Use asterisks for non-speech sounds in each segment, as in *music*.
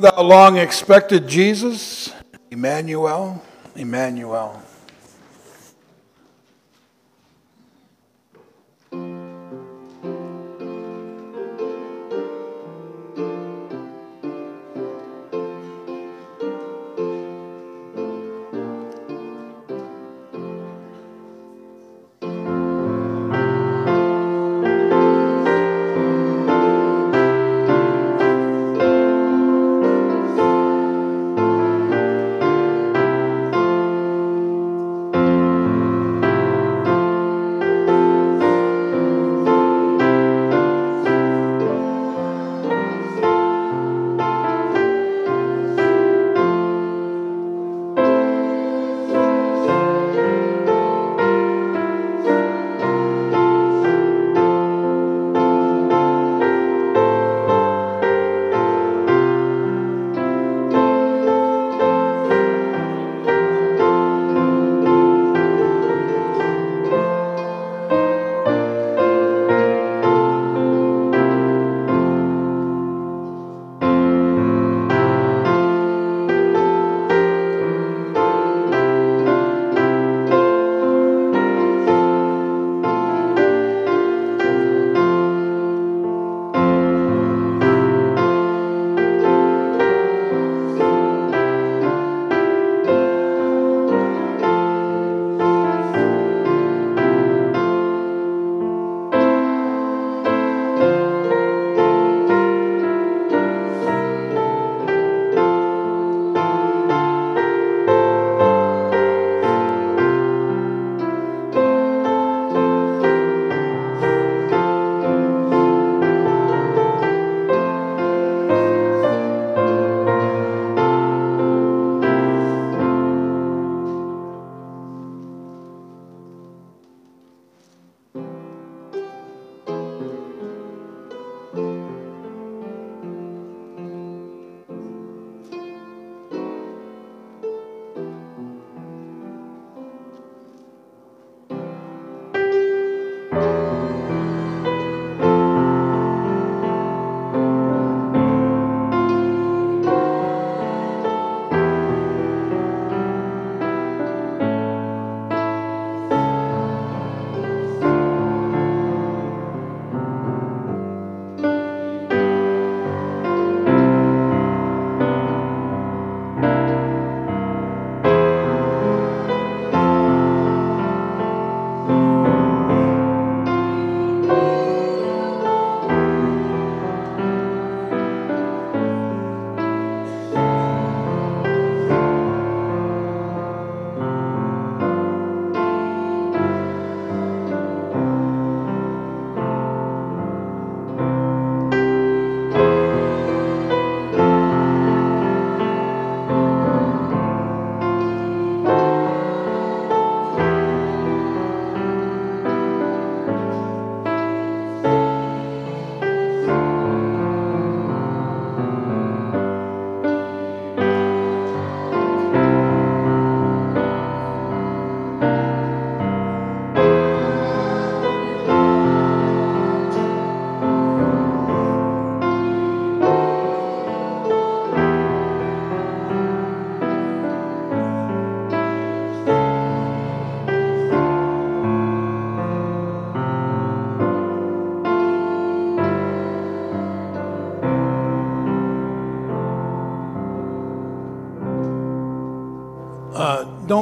thou long expected Jesus, Emmanuel, Emmanuel.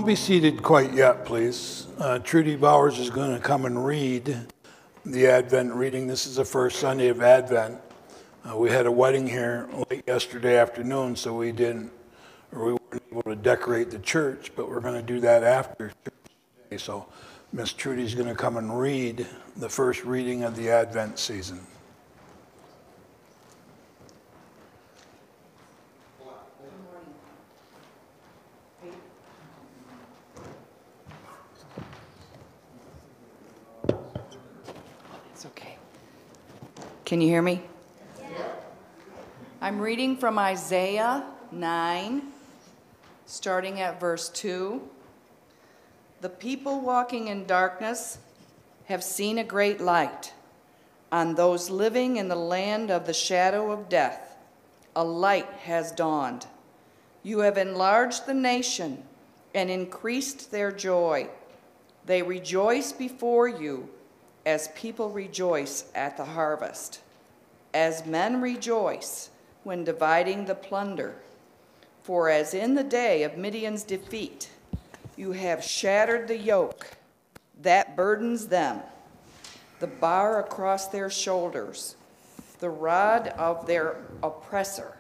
Be seated quite yet, please. Uh, Trudy Bowers is going to come and read the Advent reading. This is the first Sunday of Advent. Uh, we had a wedding here late yesterday afternoon, so we didn't, or we weren't able to decorate the church, but we're going to do that after. So Miss Trudy's going to come and read the first reading of the Advent season. Can you hear me? I'm reading from Isaiah 9, starting at verse 2. The people walking in darkness have seen a great light. On those living in the land of the shadow of death, a light has dawned. You have enlarged the nation and increased their joy. They rejoice before you as people rejoice at the harvest, as men rejoice when dividing the plunder. For as in the day of Midian's defeat, you have shattered the yoke that burdens them, the bar across their shoulders, the rod of their oppressor.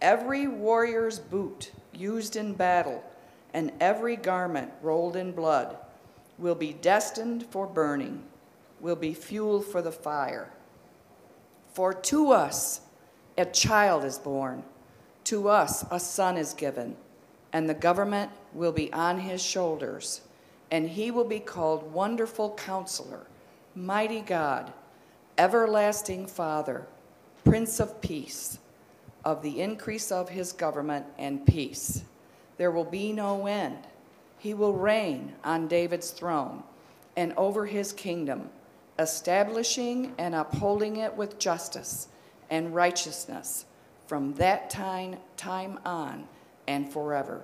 Every warrior's boot used in battle and every garment rolled in blood will be destined for burning, will be fuel for the fire. For to us a child is born, to us a son is given, and the government will be on his shoulders, and he will be called Wonderful Counselor, Mighty God, Everlasting Father, Prince of Peace. Of the increase of his government and peace, there will be no end. He will reign on David's throne and over his kingdom, establishing and upholding it with justice and righteousness from that time, time on and forever.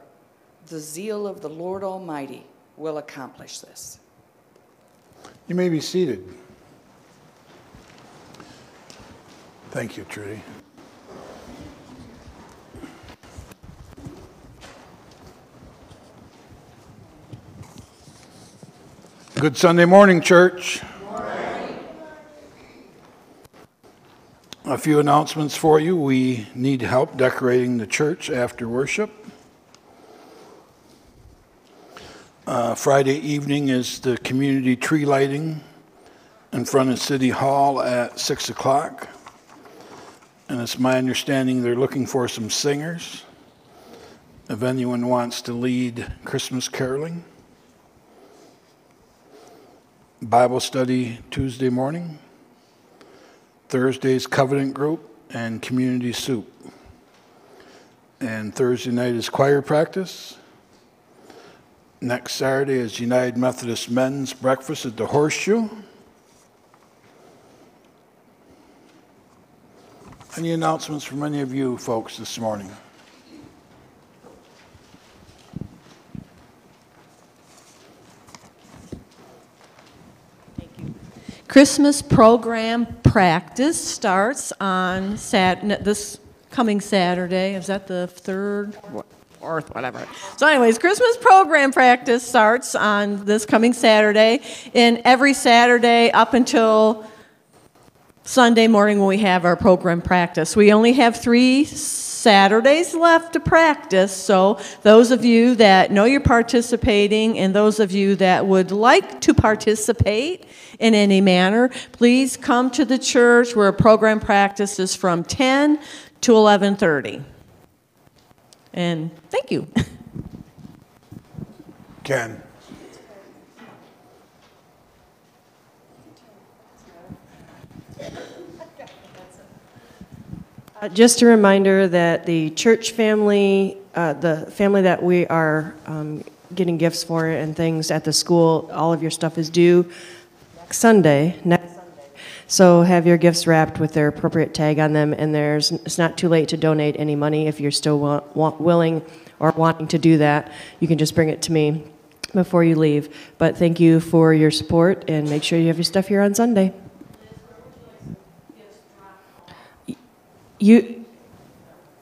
The zeal of the Lord Almighty will accomplish this. You may be seated. Thank you, Trudy. Good Sunday morning, church. A few announcements for you. We need help decorating the church after worship. Uh, Friday evening is the community tree lighting in front of City Hall at 6 o'clock. And it's my understanding they're looking for some singers. If anyone wants to lead Christmas caroling. Bible study Tuesday morning. Thursday's covenant group and community soup. And Thursday night is choir practice. Next Saturday is United Methodist Men's Breakfast at the Horseshoe. Any announcements from any of you folks this morning? Thank you. Christmas program practice starts on Sat, this coming Saturday. Is that the third, fourth, whatever? So anyways, Christmas program practice starts on this coming Saturday. And every Saturday up until Sunday morning when we have our program practice. We only have three Saturdays left to practice, so those of you that know you're participating and those of you that would like to participate in any manner, please come to the church where a program practice is from 10 to 11:30. And thank you. *laughs* Ken? Uh, Just a reminder that the church family, uh, the family that we are um, getting gifts for and things at the school, all of your stuff is due Sunday, next Sunday. So have your gifts wrapped with their appropriate tag on them, and there's, it's not too late to donate any money if you're still willing or wanting to do that. You can just bring it to me before you leave. But thank you for your support, and make sure you have your stuff here on Sunday. You,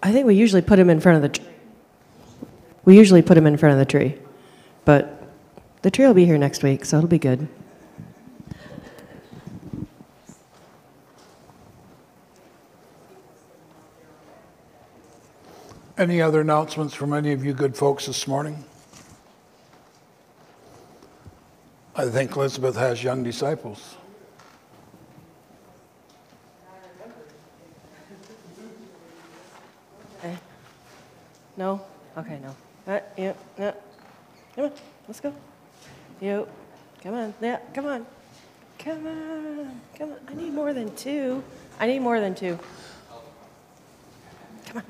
I think we usually put him in front of the. We usually put him in front of the tree, but the tree will be here next week, so it'll be good. Any other announcements from any of you good folks this morning? I think Elizabeth has young disciples. *laughs* No? Okay, no. Uh, yeah, yeah. Come on, let's go. You, come on, yeah, come on. Come on, come on. I need more than two. I need more than two. Come on.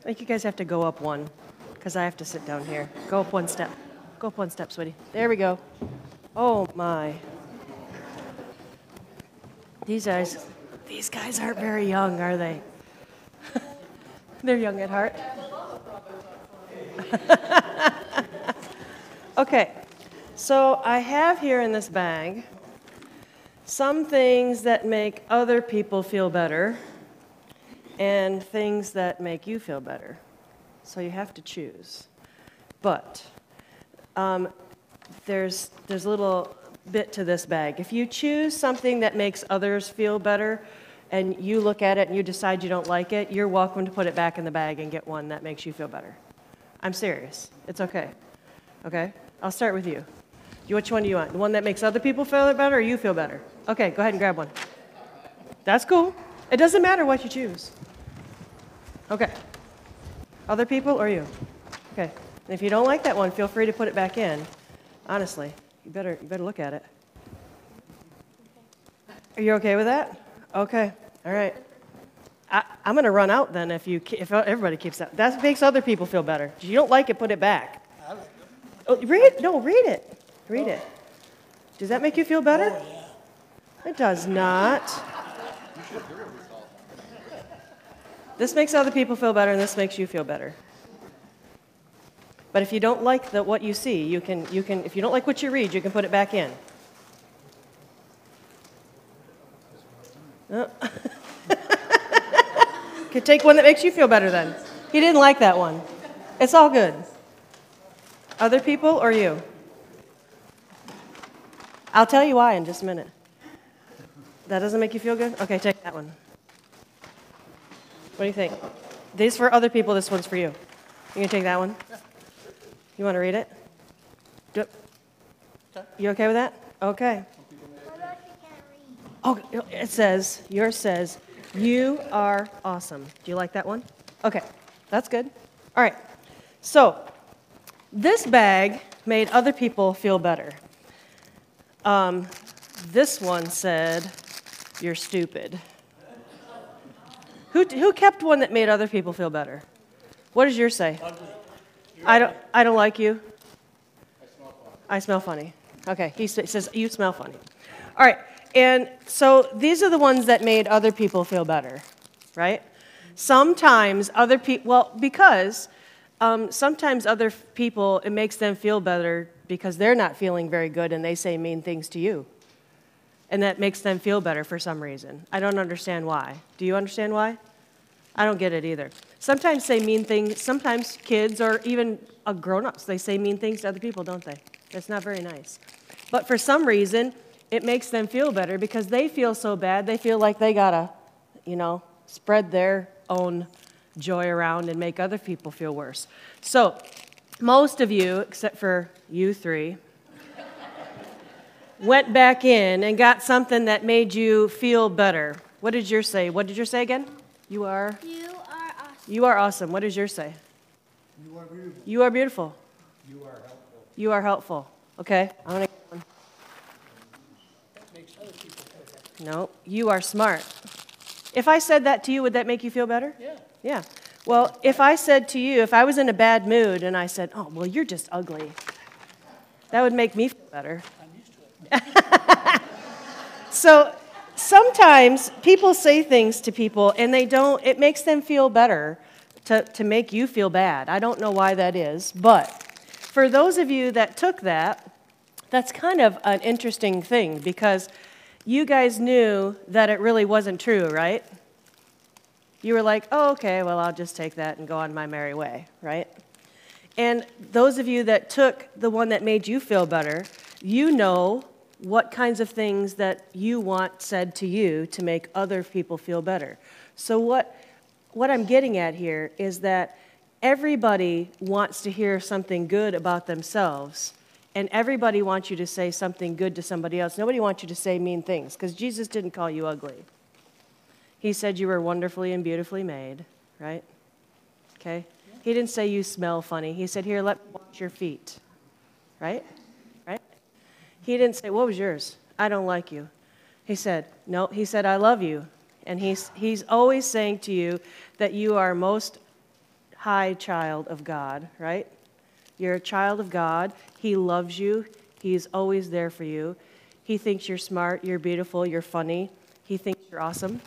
I think you guys have to go up one, because I have to sit down here. Go up one step. Go up one step, sweetie. There we go. Oh, my. These guys, These guys aren't very young, are they? *laughs* They're young at heart. *laughs* okay, so I have here in this bag some things that make other people feel better and things that make you feel better. So you have to choose. But um, there's, there's a little bit to this bag. If you choose something that makes others feel better and you look at it and you decide you don't like it, you're welcome to put it back in the bag and get one that makes you feel better. I'm serious. It's okay. Okay? I'll start with you. You- Which one do you want? The one that makes other people feel better or you feel better? Okay, go ahead and grab one. That's cool. It doesn't matter what you choose. Okay. Other people or you? Okay. And if you don't like that one, feel free to put it back in. Honestly, you better, you better look at it. Are you okay with that? Okay. All right. I, I'm going to run out then if, you, if everybody keeps that. That makes other people feel better. If you don't like it, put it back. Oh, read No, read it. Read it. Does that make you feel better? Oh, it does not. This makes other people feel better, and this makes you feel better. But if you don't like the, what you see, you can, you can, if you don't like what you read, you can put it back in. Oh. *laughs* Could take one that makes you feel better then. He didn't like that one. It's all good. Other people or you? I'll tell you why in just a minute. That doesn't make you feel good? Okay, take that one. What do you think? These for other people, this one's for you. You gonna take that one? You wanna read it? Do- You okay with that? Okay. Oh, it says, yours says, you are awesome. Do you like that one? Okay, that's good. All right. So, this bag made other people feel better. Um, this one said, you're stupid. Who, who kept one that made other people feel better? What does yours say? I don't, I don't like you. I smell funny. Okay, he says, You smell funny. All right, and so these are the ones that made other people feel better, right? Sometimes other people, well, because um, sometimes other people, it makes them feel better because they're not feeling very good and they say mean things to you. And that makes them feel better for some reason. I don't understand why. Do you understand why? I don't get it either. Sometimes say mean things, sometimes kids or even uh, grown ups, they say mean things to other people, don't they? That's not very nice. But for some reason, it makes them feel better because they feel so bad, they feel like they gotta, you know, spread their own joy around and make other people feel worse. So, most of you, except for you three, went back in and got something that made you feel better. What did yours say? What did yours say again? You are You are awesome. you are awesome. What does yours say? You are beautiful. You are beautiful. You are helpful. You are helpful. Okay, I'm gonna. get one. No, you are smart. If I said that to you, would that make you feel better? Yeah. Yeah. Well, if I said to you, if I was in a bad mood and I said, "Oh, well, you're just ugly," that would make me feel better. *laughs* So sometimes people say things to people and they don't, it makes them feel better to, to make you feel bad. I don't know why that is, but for those of you that took that, that's kind of an interesting thing because you guys knew that it really wasn't true, right? You were like, oh, okay, well, I'll just take that and go on my merry way, right? And those of you that took the one that made you feel better, you know what kinds of things that you want said to you to make other people feel better. So, what, what I'm getting at here is that everybody wants to hear something good about themselves, and everybody wants you to say something good to somebody else. Nobody wants you to say mean things, because Jesus didn't call you ugly. He said you were wonderfully and beautifully made, right? Okay? He didn't say you smell funny. He said, Here, let me wash your feet, right? Right? He didn't say, What was yours? I don't like you. He said, No, he said, I love you. And he's, he's always saying to you that you are most high child of God, right? You're a child of God. He loves you. He's always there for you. He thinks you're smart, you're beautiful, you're funny. He thinks you're awesome.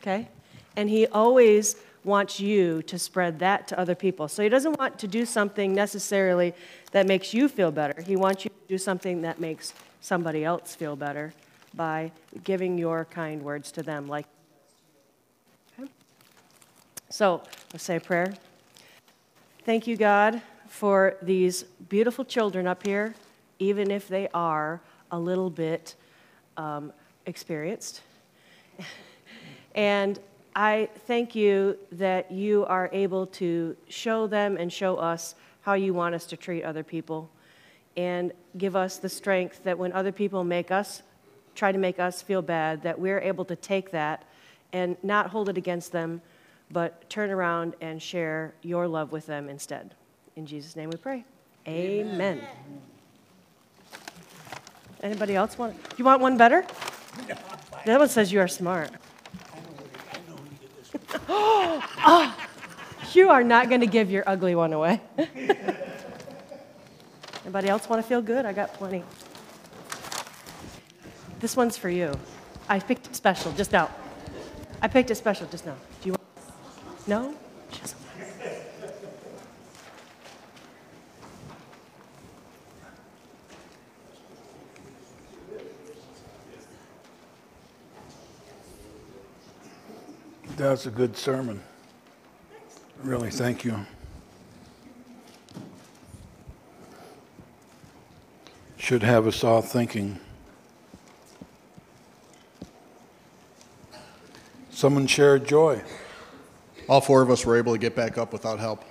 okay? And He always wants you to spread that to other people. So He doesn't want to do something necessarily that makes you feel better. He wants you to do something that makes somebody else feel better by giving your kind words to them, like. So let's say a prayer. Thank you, God, for these beautiful children up here, even if they are a little bit um, experienced. *laughs* and I thank you that you are able to show them and show us how you want us to treat other people and give us the strength that when other people make us try to make us feel bad that we're able to take that and not hold it against them but turn around and share your love with them instead. In jesus name we pray. Amen, anybody else want you want one better? That one says you are smart oh, *gasps* you are not going to give your ugly one away *laughs* Anybody else want to feel good? I got plenty. This one's for you. I picked it special just now. I picked it special just now. Do you want? No? She doesn't want it. That's a good sermon. Really, thank you. Should have us all thinking. Someone shared joy. All four of us were able to get back up without help.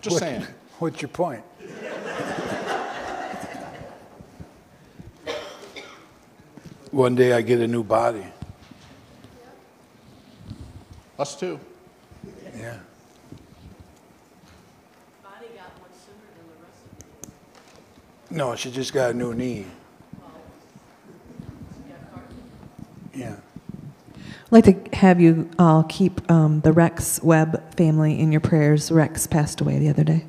Just What- saying. What's your point? One day I get a new body. Us too. Yeah. No, she just got a new knee. Yeah. I'd like to have you all keep um, the Rex Webb family in your prayers. Rex passed away the other day.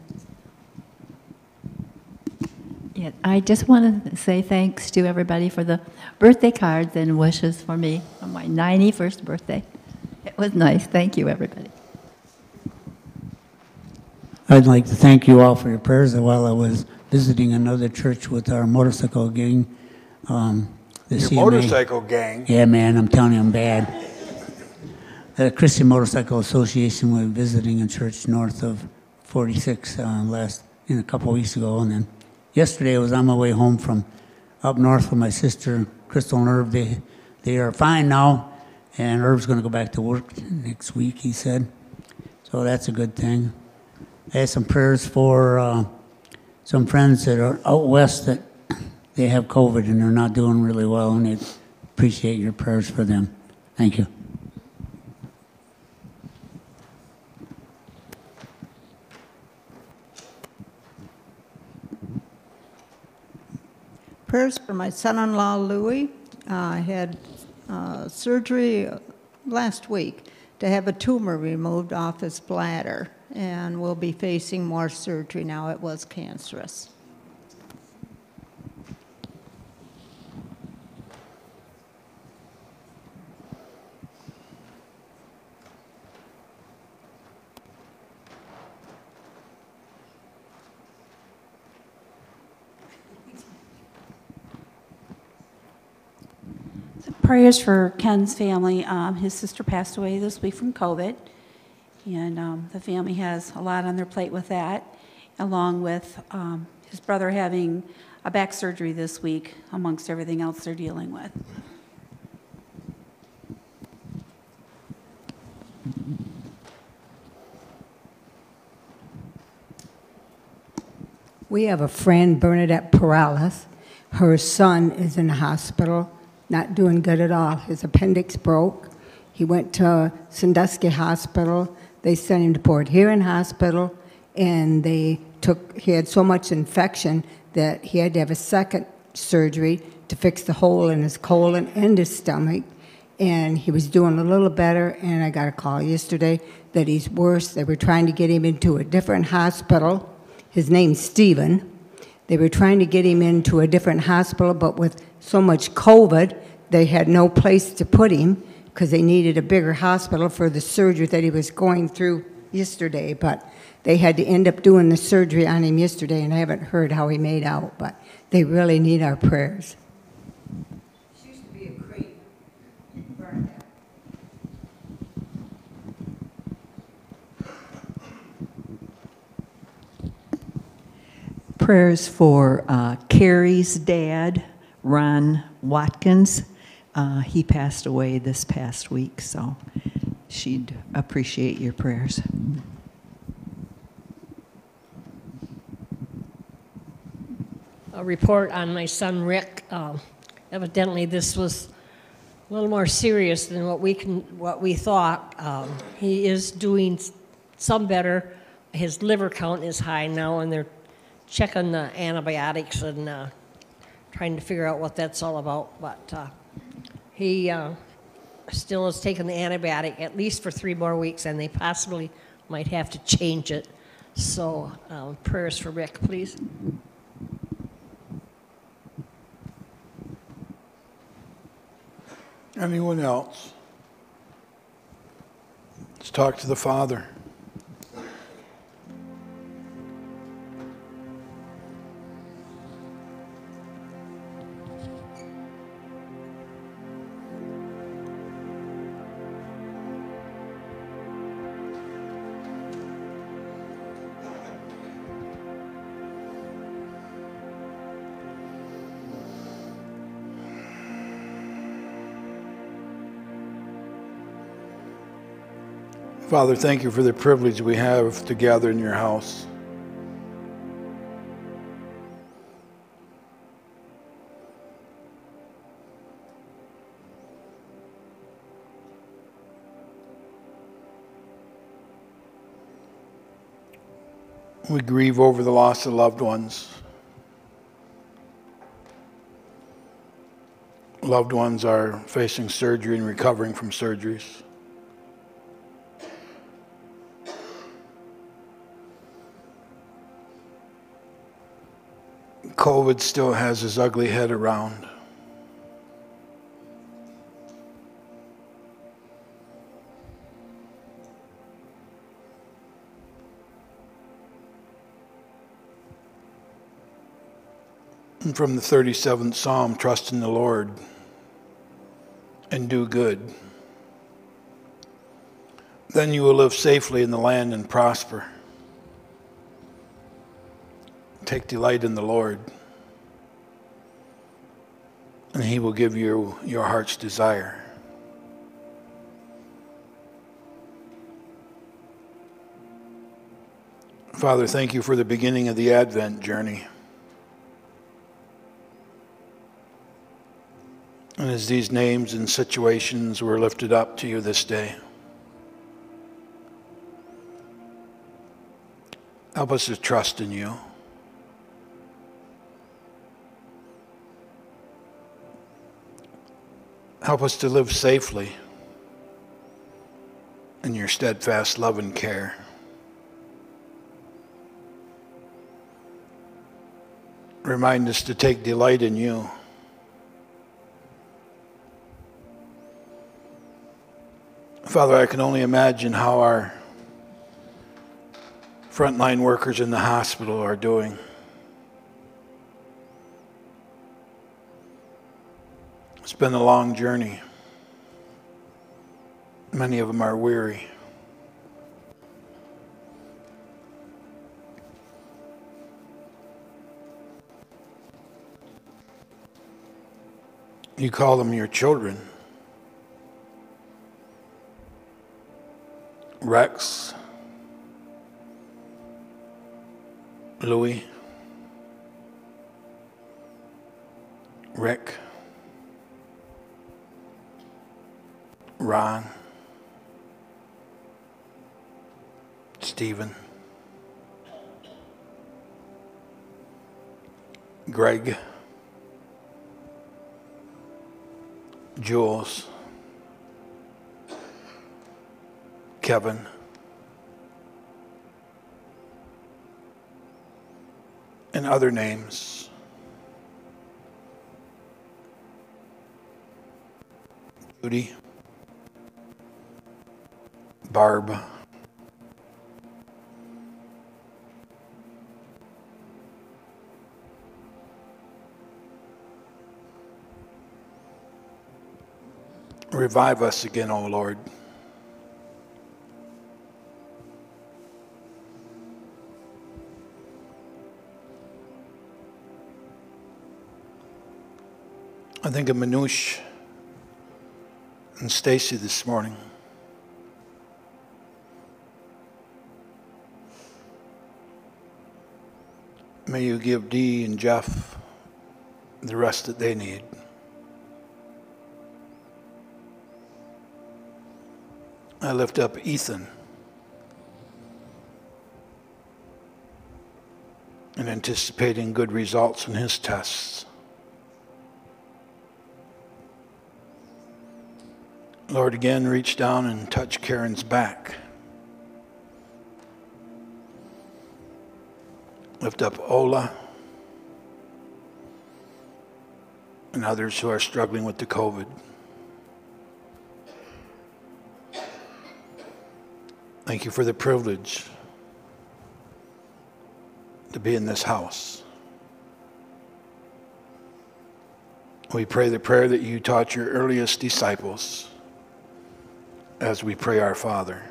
Yeah, I just want to say thanks to everybody for the birthday cards and wishes for me on my 91st birthday. It was nice. Thank you, everybody. I'd like to thank you all for your prayers while I was visiting another church with our motorcycle gang. Um, the Your CMA. motorcycle gang. Yeah, man, I'm telling you, I'm bad. The Christian Motorcycle Association was visiting a church north of 46 uh, last in a couple weeks ago, and then yesterday I was on my way home from up north with my sister Crystal and Herb. They they are fine now, and Herb's going to go back to work next week. He said, so that's a good thing. I had some prayers for uh, some friends that are out west that they have COVID and they're not doing really well, and I appreciate your prayers for them. Thank you. Prayers for my son-in-law Louis. Uh, I had uh, surgery last week to have a tumor removed off his bladder, and will be facing more surgery now. It was cancerous. Prayers for Ken's family. Um, his sister passed away this week from COVID, and um, the family has a lot on their plate with that, along with um, his brother having a back surgery this week, amongst everything else they're dealing with. We have a friend, Bernadette Perales. Her son is in the hospital, not doing good at all. His appendix broke. He went to Sandusky Hospital. They sent him to Port Huron Hospital, and they took. He had so much infection that he had to have a second surgery to fix the hole in his colon and his stomach. And he was doing a little better, and I got a call yesterday that he's worse. They were trying to get him into a different hospital His name's Stephen. They were trying to get him into a different hospital, but with so much COVID, they had no place to put him because they needed a bigger hospital for the surgery that he was going through yesterday. But they had to end up doing the surgery on him yesterday, and I haven't heard how he made out, but they really need our prayers. Prayers for uh, Carrie's dad, Ron Watkins. Uh, he passed away this past week, so she'd appreciate your prayers. a report on my son Rick. Um, evidently, this was a little more serious than what we can, what we thought. Um, he is doing some better. His liver count is high now, and they're checking the antibiotics and uh, trying to figure out what that's all about. But uh, he uh, still is taking the antibiotic at least for three more weeks, and they possibly might have to change it. So, um, prayers for Rick, please. Anyone else? Let's talk to the Father. Father, thank you for the privilege we have to gather in your house. We grieve over the loss of loved ones. Loved ones are facing surgery and recovering from surgeries. COVID still has his ugly head around. From the 37th Psalm, trust in the Lord and do good. Then you will live safely in the land and prosper. Take delight in the Lord, and He will give you your heart's desire. Father, thank you for the beginning of the Advent journey. And as these names and situations were lifted up to you this day, help us to trust in you. Help us to live safely in your steadfast love and care. Remind us to take delight in you. Father, I can only imagine how our frontline workers in the hospital are doing. Been a long journey. Many of them are weary. You call them your children. Rex, Louis, Rick, Ron, Stephen, Greg, Jules, Kevin, and other names. Judy, Barb, Revive us again, O Lord. I think of Manouche and Stacy this morning. May you give Dee and Jeff the rest that they need. I lift up Ethan and anticipating good results in his tests. Lord, again, reach down and touch Karen's back. Lift up Ola and others who are struggling with the COVID. Thank you for the privilege to be in this house. We pray the prayer that you taught your earliest disciples as we pray our Father.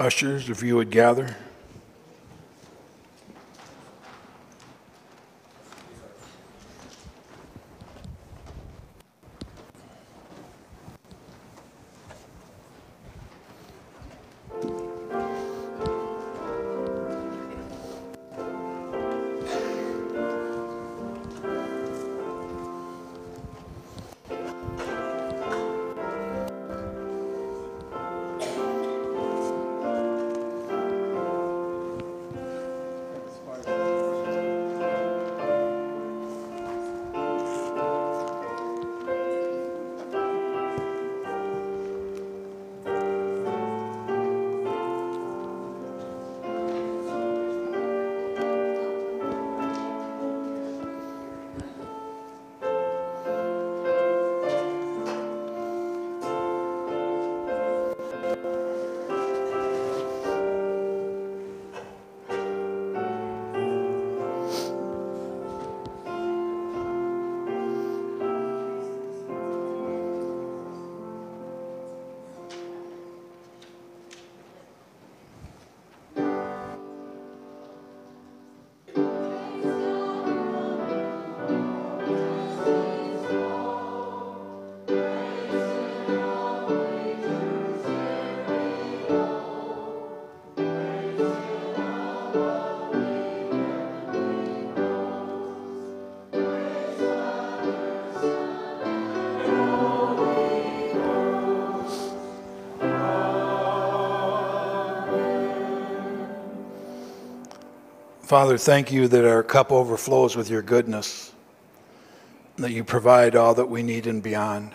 Ushers, if you would gather. Father, thank you that our cup overflows with your goodness, that you provide all that we need and beyond.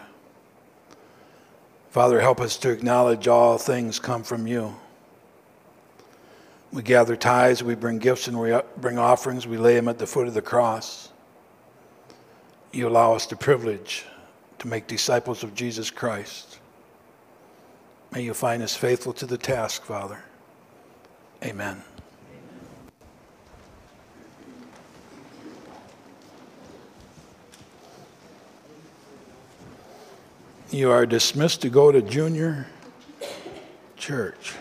Father, help us to acknowledge all things come from you. We gather tithes, we bring gifts, and we bring offerings. We lay them at the foot of the cross. You allow us the privilege to make disciples of Jesus Christ. May you find us faithful to the task, Father. Amen. You are dismissed to go to junior church.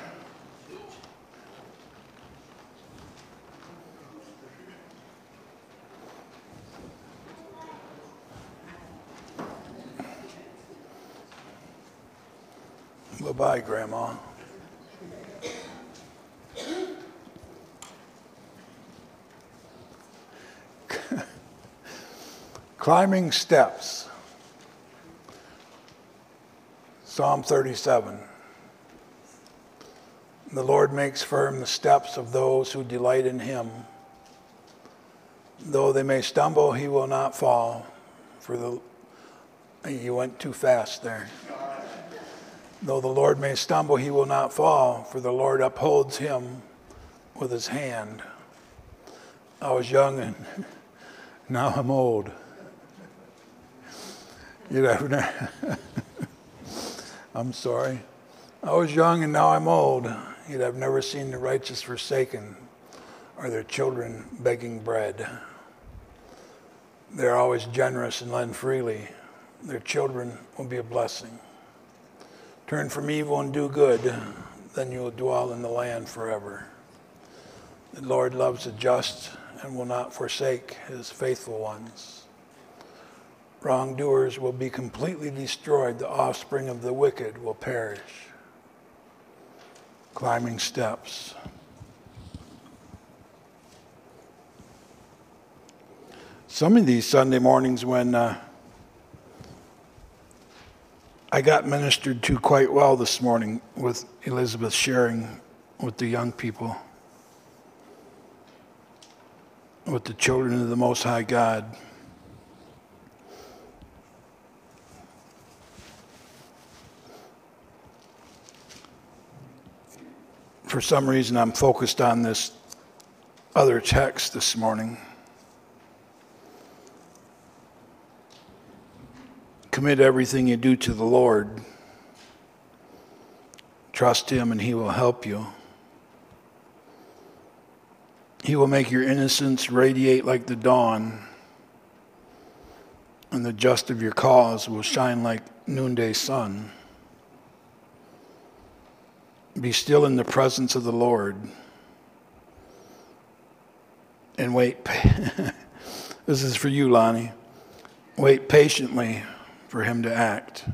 Bye bye, Grandma. *laughs* Climbing steps. Psalm 37. The Lord makes firm the steps of those who delight in him. Though they may stumble, he will not fall. For the you went too fast there. Though the Lord may stumble, he will not fall, for the Lord upholds him with his hand. I was young and *laughs* now I'm old. You know, *laughs* I'm sorry. I was young and now I'm old. Yet I've never seen the righteous forsaken or their children begging bread. They're always generous and lend freely. Their children will be a blessing. Turn from evil and do good, then you will dwell in the land forever. The Lord loves the just and will not forsake his faithful ones. Wrongdoers will be completely destroyed, the offspring of the wicked will perish. Climbing steps. Some of these Sunday mornings when uh, I got ministered to quite well this morning with Elizabeth sharing with the young people, with the children of the Most High God. For some reason, I'm focused on this other text this morning. Commit everything you do to the Lord. Trust Him and He will help you. He will make your innocence radiate like the dawn, and the just of your cause will shine like noonday sun. Be still in the presence of the Lord and wait. *laughs* this is for you, Lonnie. Wait patiently for him to act.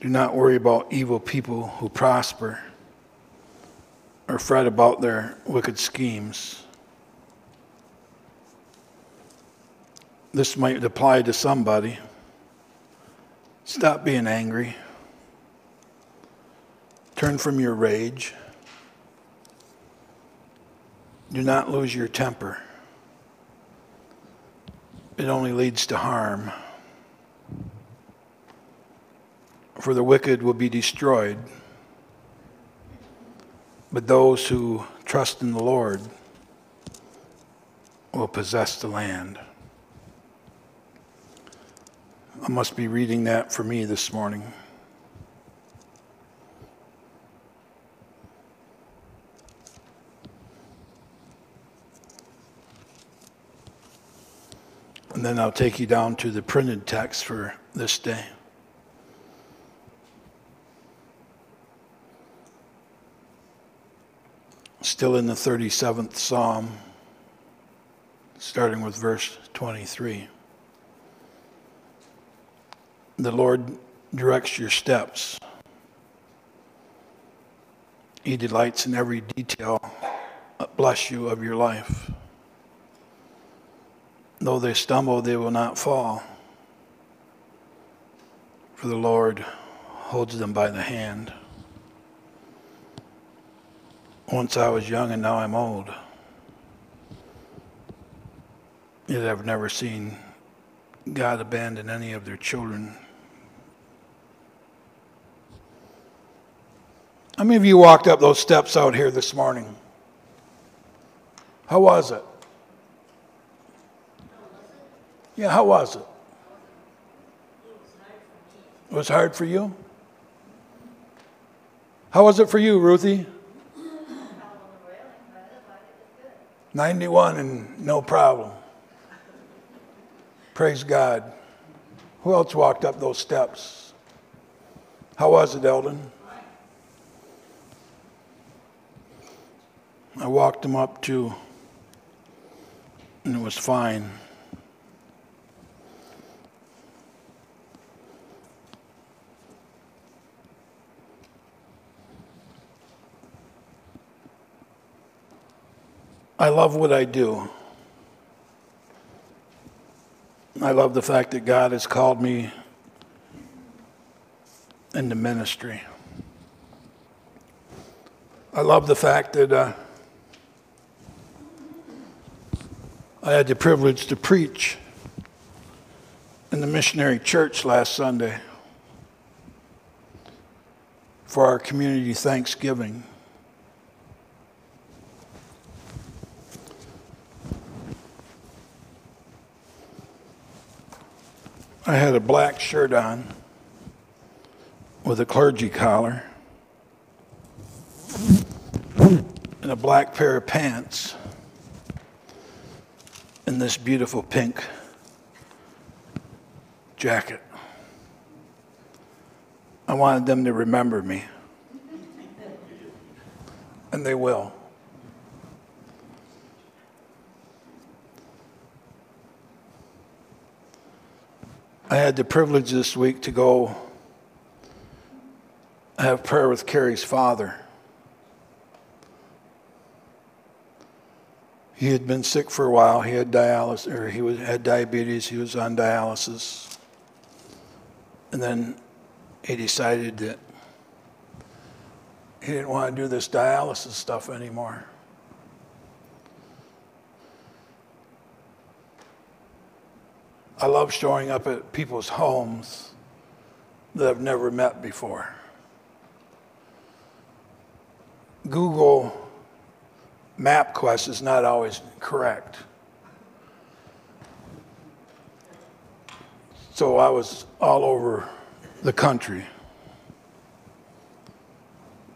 Do not worry about evil people who prosper or fret about their wicked schemes. This might apply to somebody. Stop being angry. Turn from your rage. Do not lose your temper. It only leads to harm for the wicked will be destroyed, but those who trust in the Lord will possess the land. I must be reading that for me this morning. And then I'll take you down to the printed text for this day. Still in the 37th Psalm, starting with verse 23. The Lord directs your steps. He delights in every detail, bless you, of your life. Though they stumble, they will not fall, for the Lord holds them by the hand. Once I was young and now I'm old. Yet I've never seen God abandon any of their children. How many of you walked up those steps out here this morning? How was it? Yeah, how was it? It was hard for you? How was it for you, Ruthie? 91 and no problem. Praise God. Who else walked up those steps? How was it, Eldon? I walked them up too, and it was fine. I love what I do. I love the fact that God has called me into ministry. I love the fact that uh, I had the privilege to preach in the missionary church last Sunday for our community Thanksgiving. I had a black shirt on with a clergy collar and a black pair of pants and this beautiful pink jacket. I wanted them to remember me. And they will. I had the privilege this week to go have prayer with Carrie's father. He had been sick for a while. He had dialysis, or he was, had diabetes. He was on dialysis. And then he decided that he didn't want to do this dialysis stuff anymore. I love showing up at people's homes that I've never met before. Google MapQuest is not always correct. So I was all over the country.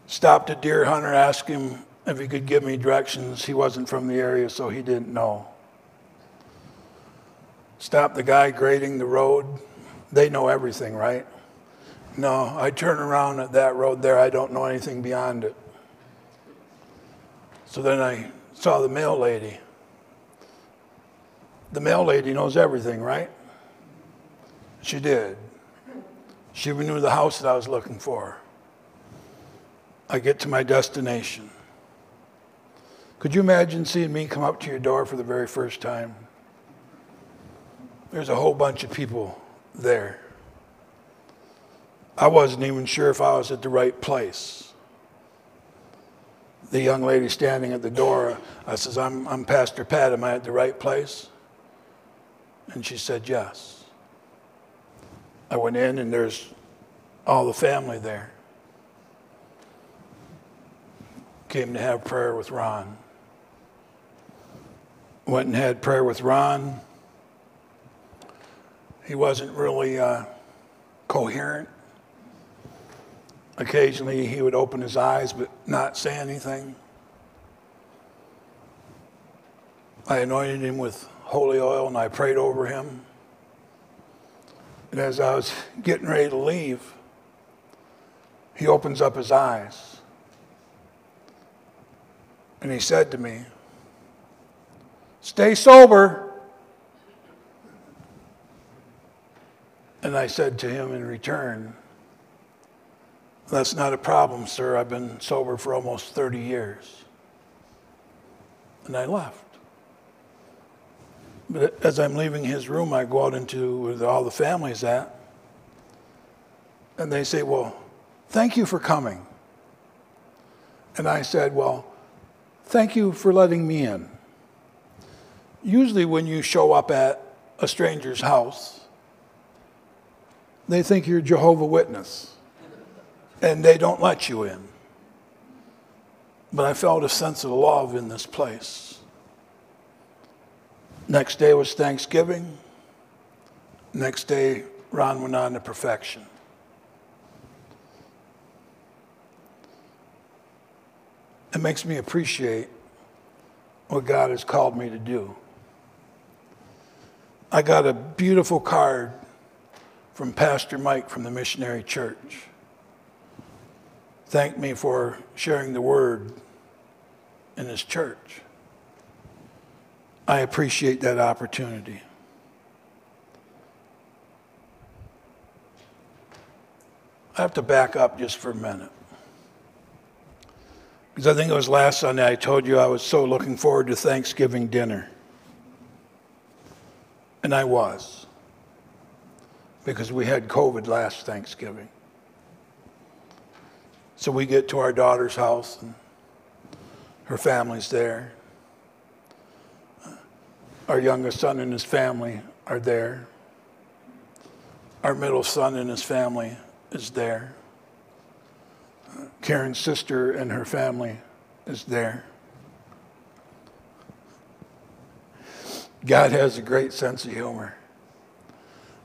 Stopped a deer hunter, asked him if he could give me directions. He wasn't from the area, so he didn't know. Stopped the guy grading the road. They know everything, right? No, I turn around at that road there, I don't know anything beyond it. So then I saw the mail lady. The mail lady knows everything, right? She did. She knew the house that I was looking for. I get to my destination. Could you imagine seeing me come up to your door for the very first time? There's a whole bunch of people there. I wasn't even sure if I was at the right place. The young lady standing at the door, I says, I'm, I'm Pastor Pat, am I at the right place? And she said, yes. I went in and there's all the family there. Came to have prayer with Ron. Went and had prayer with Ron. He wasn't really uh, coherent. Occasionally he would open his eyes but not say anything. I anointed him with holy oil and I prayed over him. And as I was getting ready to leave, he opens up his eyes. And he said to me, Stay sober. And I said to him in return, That's not a problem, sir. I've been sober for almost 30 years. And I left. But as I'm leaving his room, I go out into where all the family's at. And they say, Well, thank you for coming. And I said, Well, thank you for letting me in. Usually, when you show up at a stranger's house, they think you're Jehovah Witness and they don't let you in. But I felt a sense of love in this place. Next day was Thanksgiving. Next day, Ron went on to perfection. It makes me appreciate what God has called me to do. I got a beautiful card from Pastor Mike from the Missionary Church. Thanked me for sharing the word in his church. I appreciate that opportunity. I have to back up just for a minute. Because I think it was last Sunday I told you I was so looking forward to Thanksgiving dinner. And I was. Because we had COVID last Thanksgiving. So we get to our daughter's house, and her family's there. Our youngest son and his family are there. Our middle son and his family is there. Karen's sister and her family is there. God has a great sense of humor.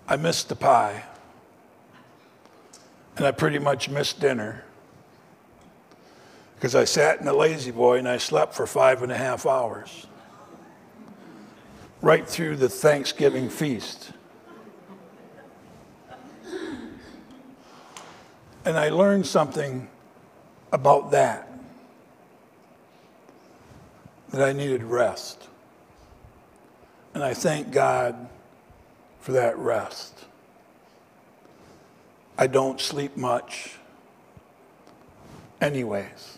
I missed the pie, and I pretty much missed dinner because I sat in the lazy boy and I slept for five and a half hours right through the Thanksgiving feast. And I learned something about that that I needed rest. And I thank God for that rest. I don't sleep much, anyways.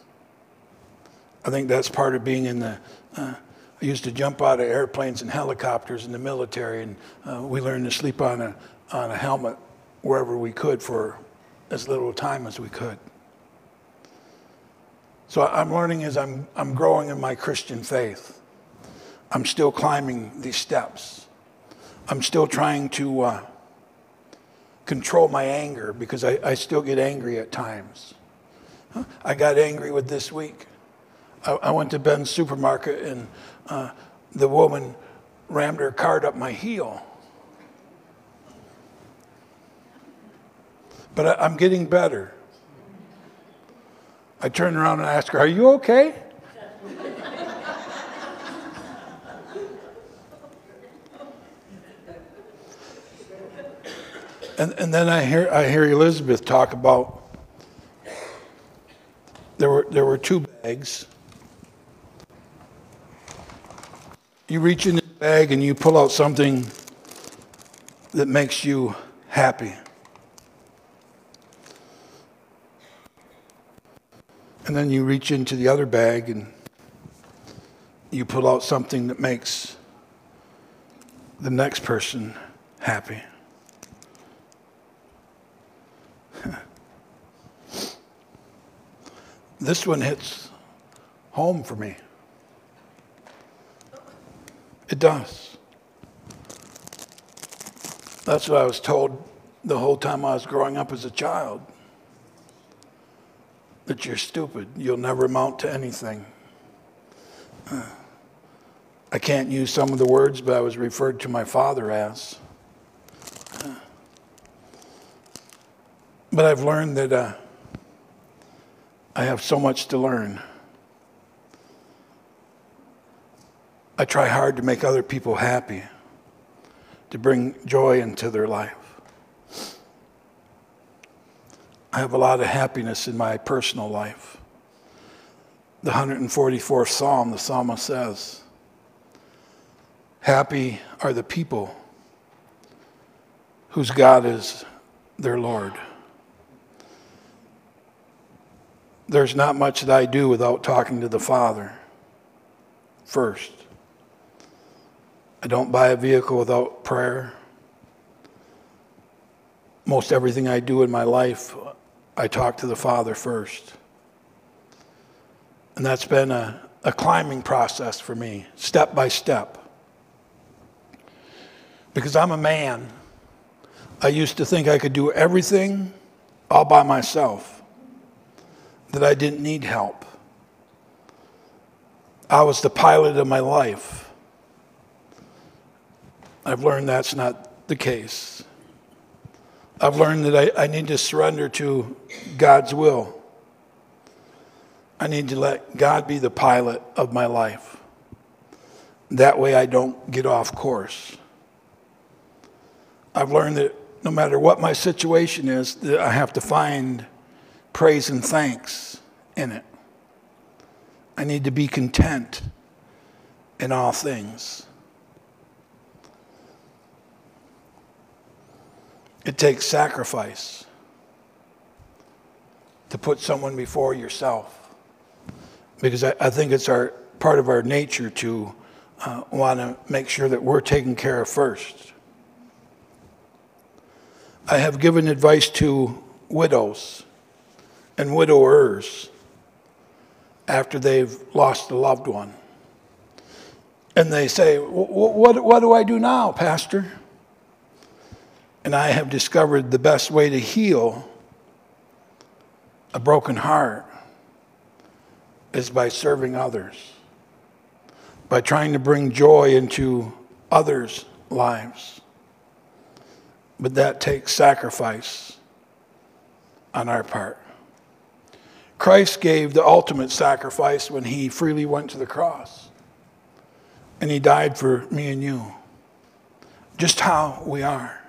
I think that's part of being in the. Uh, I used to jump out of airplanes and helicopters in the military, and uh, we learned to sleep on a, on a helmet wherever we could for as little time as we could. So I'm learning as I'm, I'm growing in my Christian faith. I'm still climbing these steps. I'm still trying to uh, control my anger because I, I still get angry at times. I got angry with this week. I, I went to Ben's supermarket and uh, the woman rammed her cart up my heel. But I, I'm getting better. I turned around and asked her, Are you okay? And, and then I hear, I hear Elizabeth talk about there were, there were two bags. You reach in the bag and you pull out something that makes you happy. And then you reach into the other bag and you pull out something that makes the next person happy. This one hits home for me. It does. That's what I was told the whole time I was growing up as a child that you're stupid. You'll never amount to anything. I can't use some of the words, but I was referred to my father as. But I've learned that uh, I have so much to learn. I try hard to make other people happy, to bring joy into their life. I have a lot of happiness in my personal life. The 144th Psalm, the psalmist says, Happy are the people whose God is their Lord. There's not much that I do without talking to the Father first. I don't buy a vehicle without prayer. Most everything I do in my life, I talk to the Father first. And that's been a, a climbing process for me, step by step. Because I'm a man, I used to think I could do everything all by myself, that I didn't need help. I was the pilot of my life. I've learned that's not the case. I've learned that I, I need to surrender to God's will. I need to let God be the pilot of my life. That way I don't get off course. I've learned that no matter what my situation is, that I have to find praise and thanks in it. I need to be content in all things. It takes sacrifice to put someone before yourself. Because I, I think it's our part of our nature to uh, want to make sure that we're taken care of first. I have given advice to widows and widowers after they've lost a loved one. And they say, what, what do I do now, Pastor? And I have discovered the best way to heal a broken heart is by serving others, by trying to bring joy into others' lives. But that takes sacrifice on our part. Christ gave the ultimate sacrifice when he freely went to the cross. And he died for me and you, just how we are.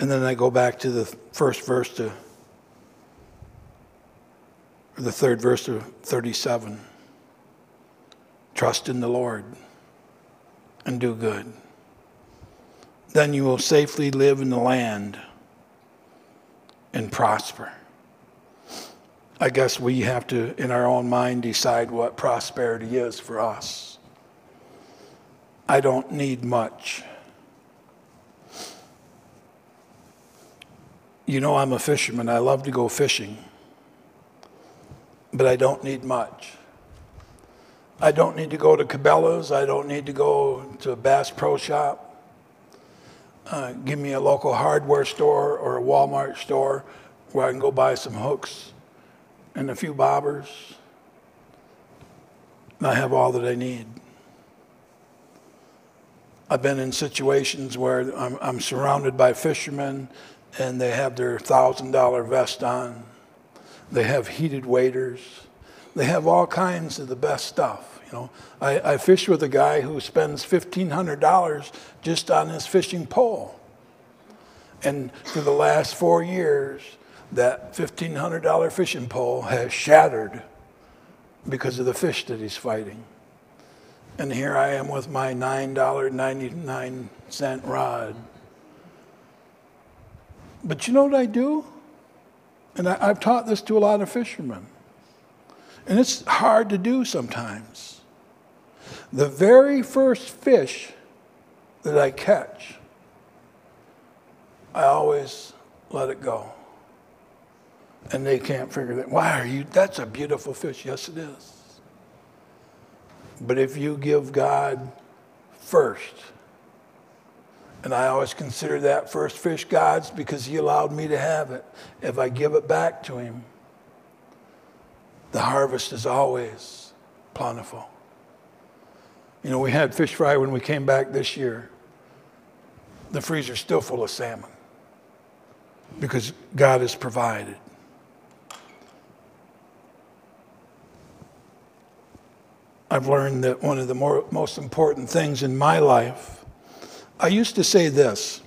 And then I go back to the first verse to, the third verse of 37. Trust in the Lord and do good. Then you will safely live in the land and prosper. I guess we have to, in our own mind, decide what prosperity is for us. I don't need much. You know, I'm a fisherman. I love to go fishing, but I don't need much. I don't need to go to Cabela's. I don't need to go to a Bass Pro Shop. Uh, give me a local hardware store or a Walmart store where I can go buy some hooks and a few bobbers. And I have all that I need. I've been in situations where I'm, I'm surrounded by fishermen and they have their $1,000 vest on. They have heated waders. They have all kinds of the best stuff. You know, I, I fish with a guy who spends $1,500 just on his fishing pole. And for the last four years, that $1,500 fishing pole has shattered because of the fish that he's fighting. And here I am with my $9.99 rod. But you know what I do? And I, have taught this to a lot of fishermen. And it's hard to do sometimes. The very first fish that I catch, I always let it go. And they can't figure that. Why are you? That's a beautiful fish. Yes, it is. But if you give God first, and I always consider that first fish God's because He allowed me to have it. If I give it back to Him, the harvest is always plentiful. You know, we had fish fry when we came back this year. The freezer's still full of salmon because God has provided. I've learned that one of the more, most important things in my life I used to say this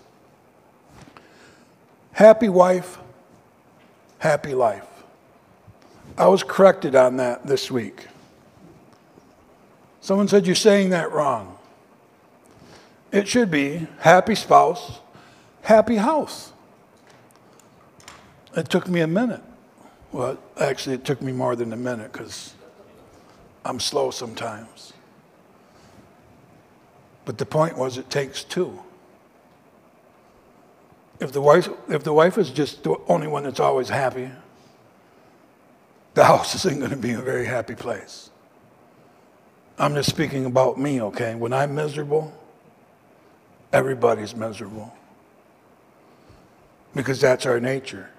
happy wife, happy life. I was corrected on that this week. Someone said, You're saying that wrong. It should be happy spouse, happy house. It took me a minute. Well, actually, it took me more than a minute because I'm slow sometimes. But the point was, it takes two. If the wife, if the wife is just the only one that's always happy, the *laughs* house isn't going to be a very happy place. I'm just speaking about me, okay? When I'm miserable, everybody's miserable. Because that's our nature.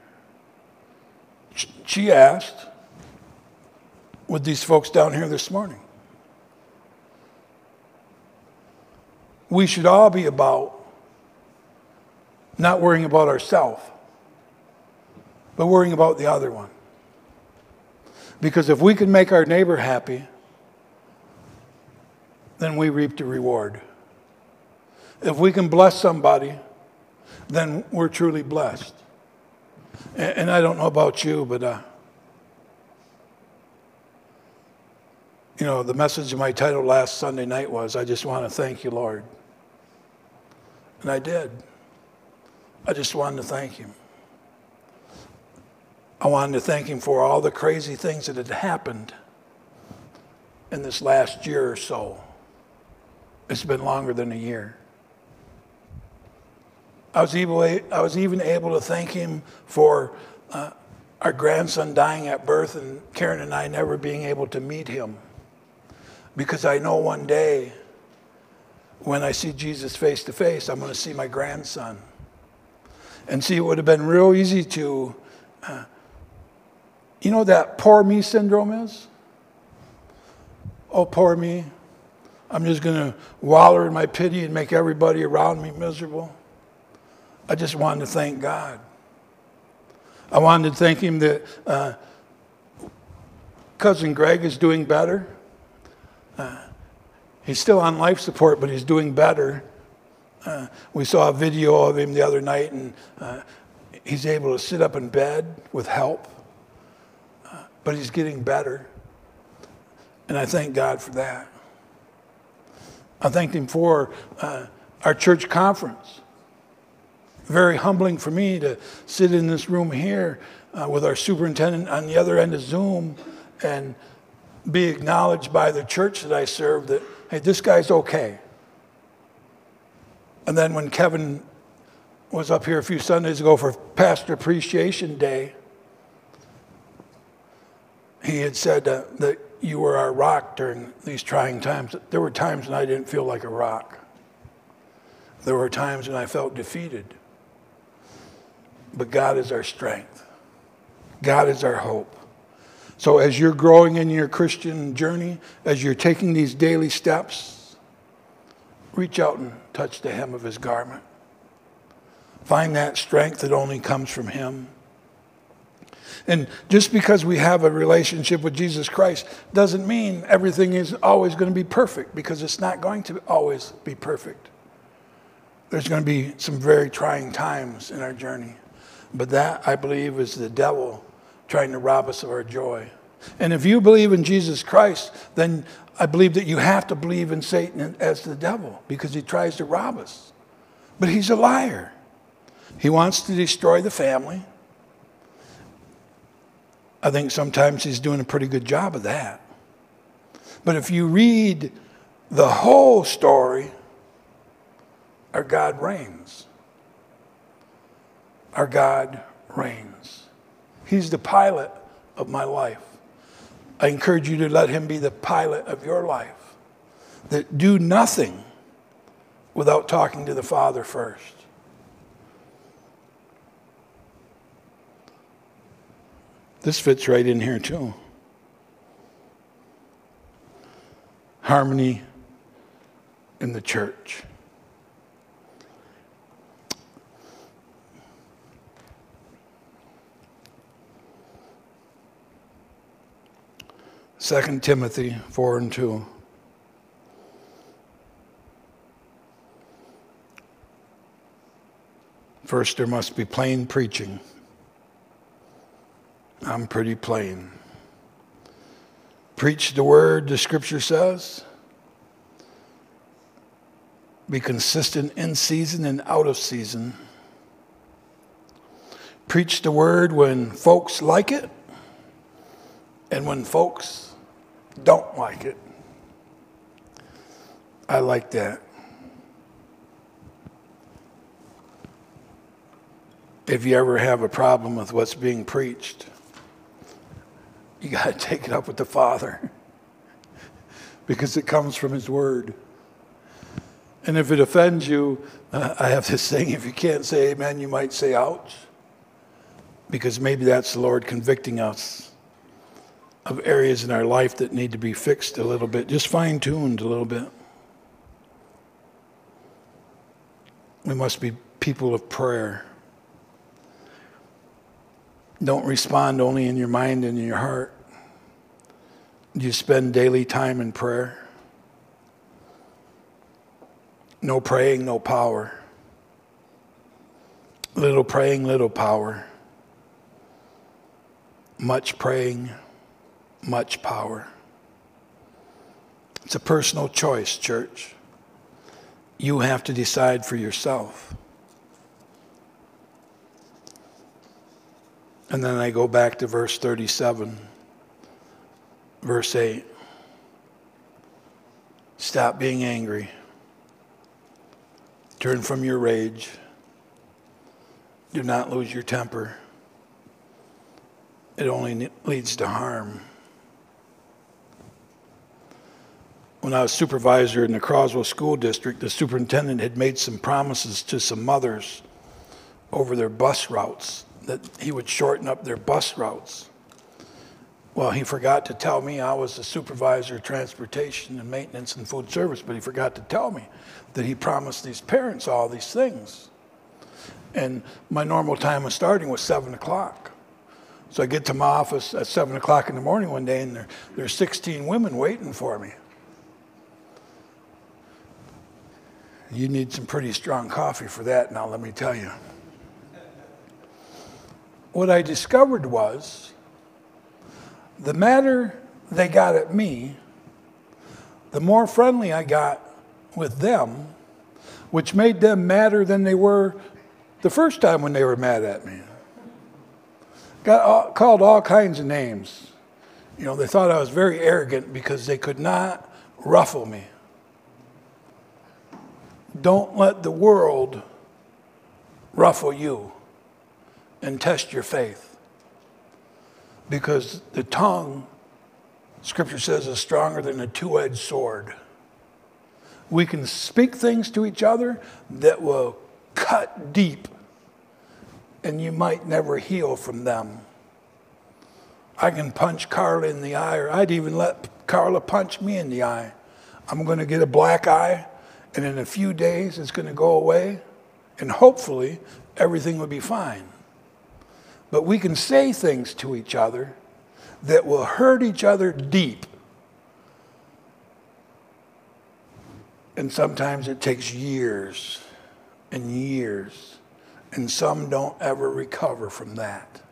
She asked with these folks down here this morning we should all be about not worrying about ourselves, but worrying about the other one. Because if we can make our neighbor happy, then we reap the reward. If we can bless somebody, then we're truly blessed. And, and I don't know about you, but uh, you know, the message of my title last Sunday night was I just want to thank you, Lord. And I did. I just wanted to thank him. I wanted to thank him for all the crazy things that had happened in this last year or so. It's been longer than a year. I was even, I was even able to thank him for uh, our grandson dying at birth and Karen and I never being able to meet him. Because I know one day when I see Jesus face to face, I'm going to see my grandson. And see, it would have been real easy to, uh, you know, that poor me syndrome is? Oh, poor me. I'm just going to wallow in my pity and make everybody around me miserable. I just wanted to thank God. I wanted to thank Him that uh, cousin Greg is doing better. Uh, he's still on life support, but he's doing better. Uh, we saw a video of him the other night, and uh, he's able to sit up in bed with help, uh, but he's getting better. And I thank God for that. I thanked Him for uh, our church conference. Very humbling for me to sit in this room here uh, with our superintendent on the other end of Zoom and be acknowledged by the church that I serve that, hey, this guy's okay. And then when Kevin was up here a few Sundays ago for Pastor Appreciation Day, he had said uh, that you were our rock during these trying times. There were times when I didn't feel like a rock. There were times when I felt defeated. But God is our strength. God is our hope. So as you're growing in your Christian journey, as you're taking these daily steps, reach out and touch the hem of his garment. Find that strength that only comes from him. And just because we have a relationship with Jesus Christ doesn't mean everything is always going to be perfect because it's not going to always be perfect. There's going to be some very trying times in our journey. But that, I believe, is the devil trying to rob us of our joy. And if you believe in Jesus Christ, then I believe that you have to believe in Satan as the devil because he tries to rob us. But he's a liar. He wants to destroy the family. I think sometimes he's doing a pretty good job of that. But if you read the whole story, our God reigns our God reigns. He's the pilot of my life. I encourage you to let him be the pilot of your life. That do nothing without talking to the Father first. This fits right in here too. Harmony in the church. Second Timothy 4 and 2. First, there must be plain preaching. I'm pretty plain. Preach the word, the scripture says. Be consistent in season and out of season. Preach the word when folks like it and when folks don't like it. I like that. If you ever have a problem with what's being preached, you got to take it up with the Father because it comes from His Word. And if it offends you, uh, I have this thing if you can't say amen, you might say ouch. Because maybe that's the Lord convicting us of areas in our life that need to be fixed a little bit, just fine tuned a little bit. We must be people of prayer. Don't respond only in your mind and in your heart. Do you spend daily time in prayer? No praying, no power. Little praying, little power. Much praying, much power. It's a personal choice, church. You have to decide for yourself. And then I go back to verse 37, verse 8. Stop being angry. Turn from your rage Do not lose your temper. It only leads to harm. When I was supervisor in the Croswell School District, the superintendent had made some promises to some mothers over their bus routes, that he would shorten up their bus routes. Well, he forgot to tell me I was the supervisor of transportation and maintenance and food service, but he forgot to tell me that he promised these parents all these things. And my normal time of starting was 7 o'clock. So I get to my office at 7 o'clock in the morning one day, and there, there's 16 women waiting for me. You need some pretty strong coffee for that, now let me tell you. What I discovered was the madder they got at me, the more friendly I got with them, which made them madder than they were the first time when they were mad at me. Got all, called all kinds of names. You know, they thought I was very arrogant because they could not ruffle me. Don't let the world ruffle you and test your faith. Because the tongue, Scripture says, is stronger than a two edged sword. We can speak things to each other that will cut deep, and you might never heal from them. I can punch Carla in the eye, or I'd even let Carla punch me in the eye. I'm going to get a black eye, and in a few days it's going to go away, and hopefully everything will be fine. But we can say things to each other that will hurt each other deep. And sometimes it takes years and years, and some don't ever recover from that.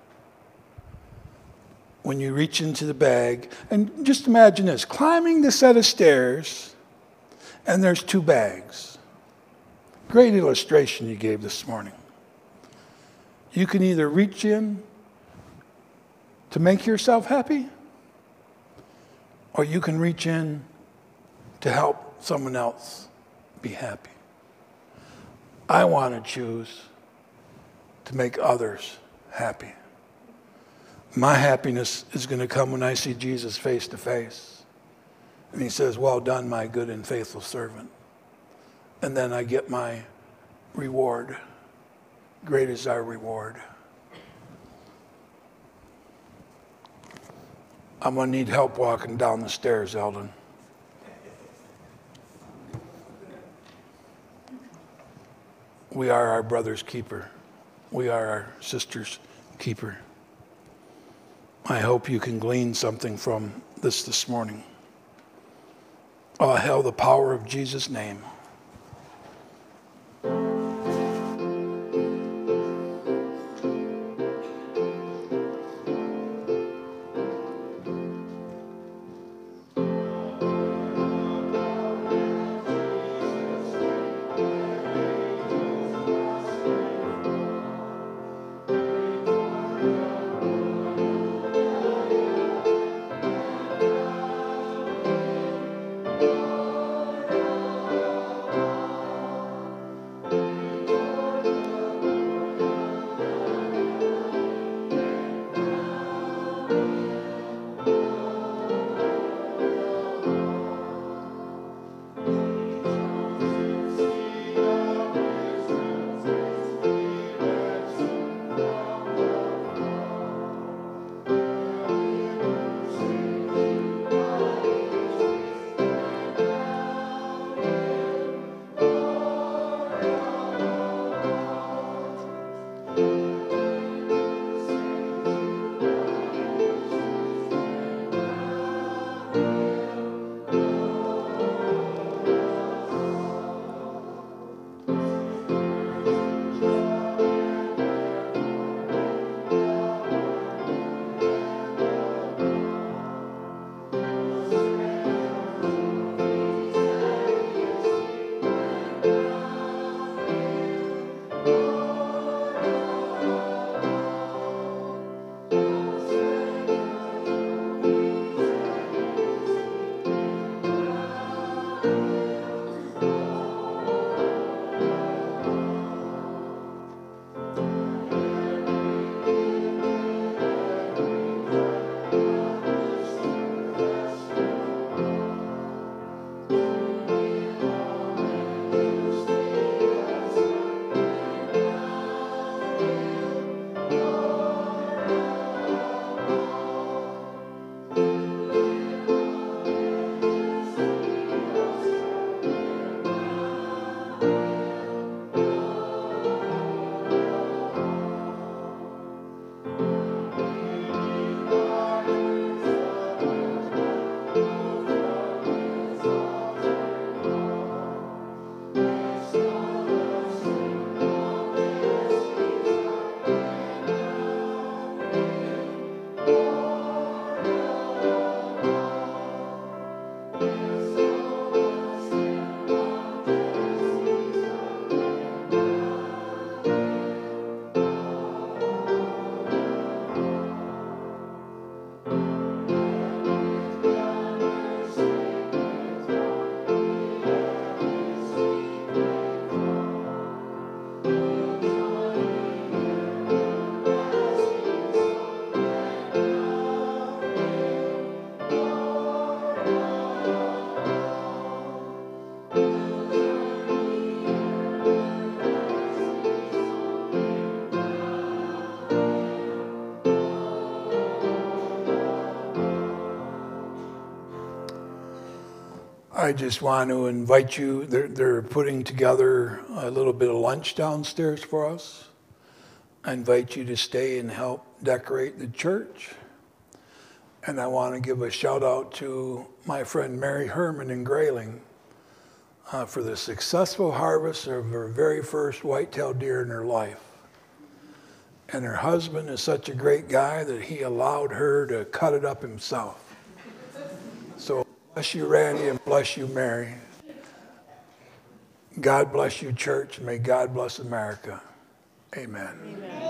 When you reach into the bag, and just imagine this climbing the set of stairs, and there's two bags. Great illustration you gave this morning. You can either reach in to make yourself happy, or you can reach in to help someone else be happy. I want to choose to make others happy. My happiness is going to come when I see Jesus face to face. And he says, Well done, my good and faithful servant. And then I get my reward. Great is our reward. I'm going to need help walking down the stairs, Eldon. We are our brother's keeper. We are our sister's keeper. I hope you can glean something from this this morning. Oh, hell, the power of Jesus' name. I just want to invite you, they're, they're putting together a little bit of lunch downstairs for us. I invite you to stay and help decorate the church. And I want to give a shout out to my friend Mary Herman in Grayling uh, for the successful harvest of her very first white-tailed deer in her life. And her husband is such a great guy that he allowed her to cut it up himself. Bless you, Randy, and bless you, Mary. God bless you, church, may God bless America. Amen.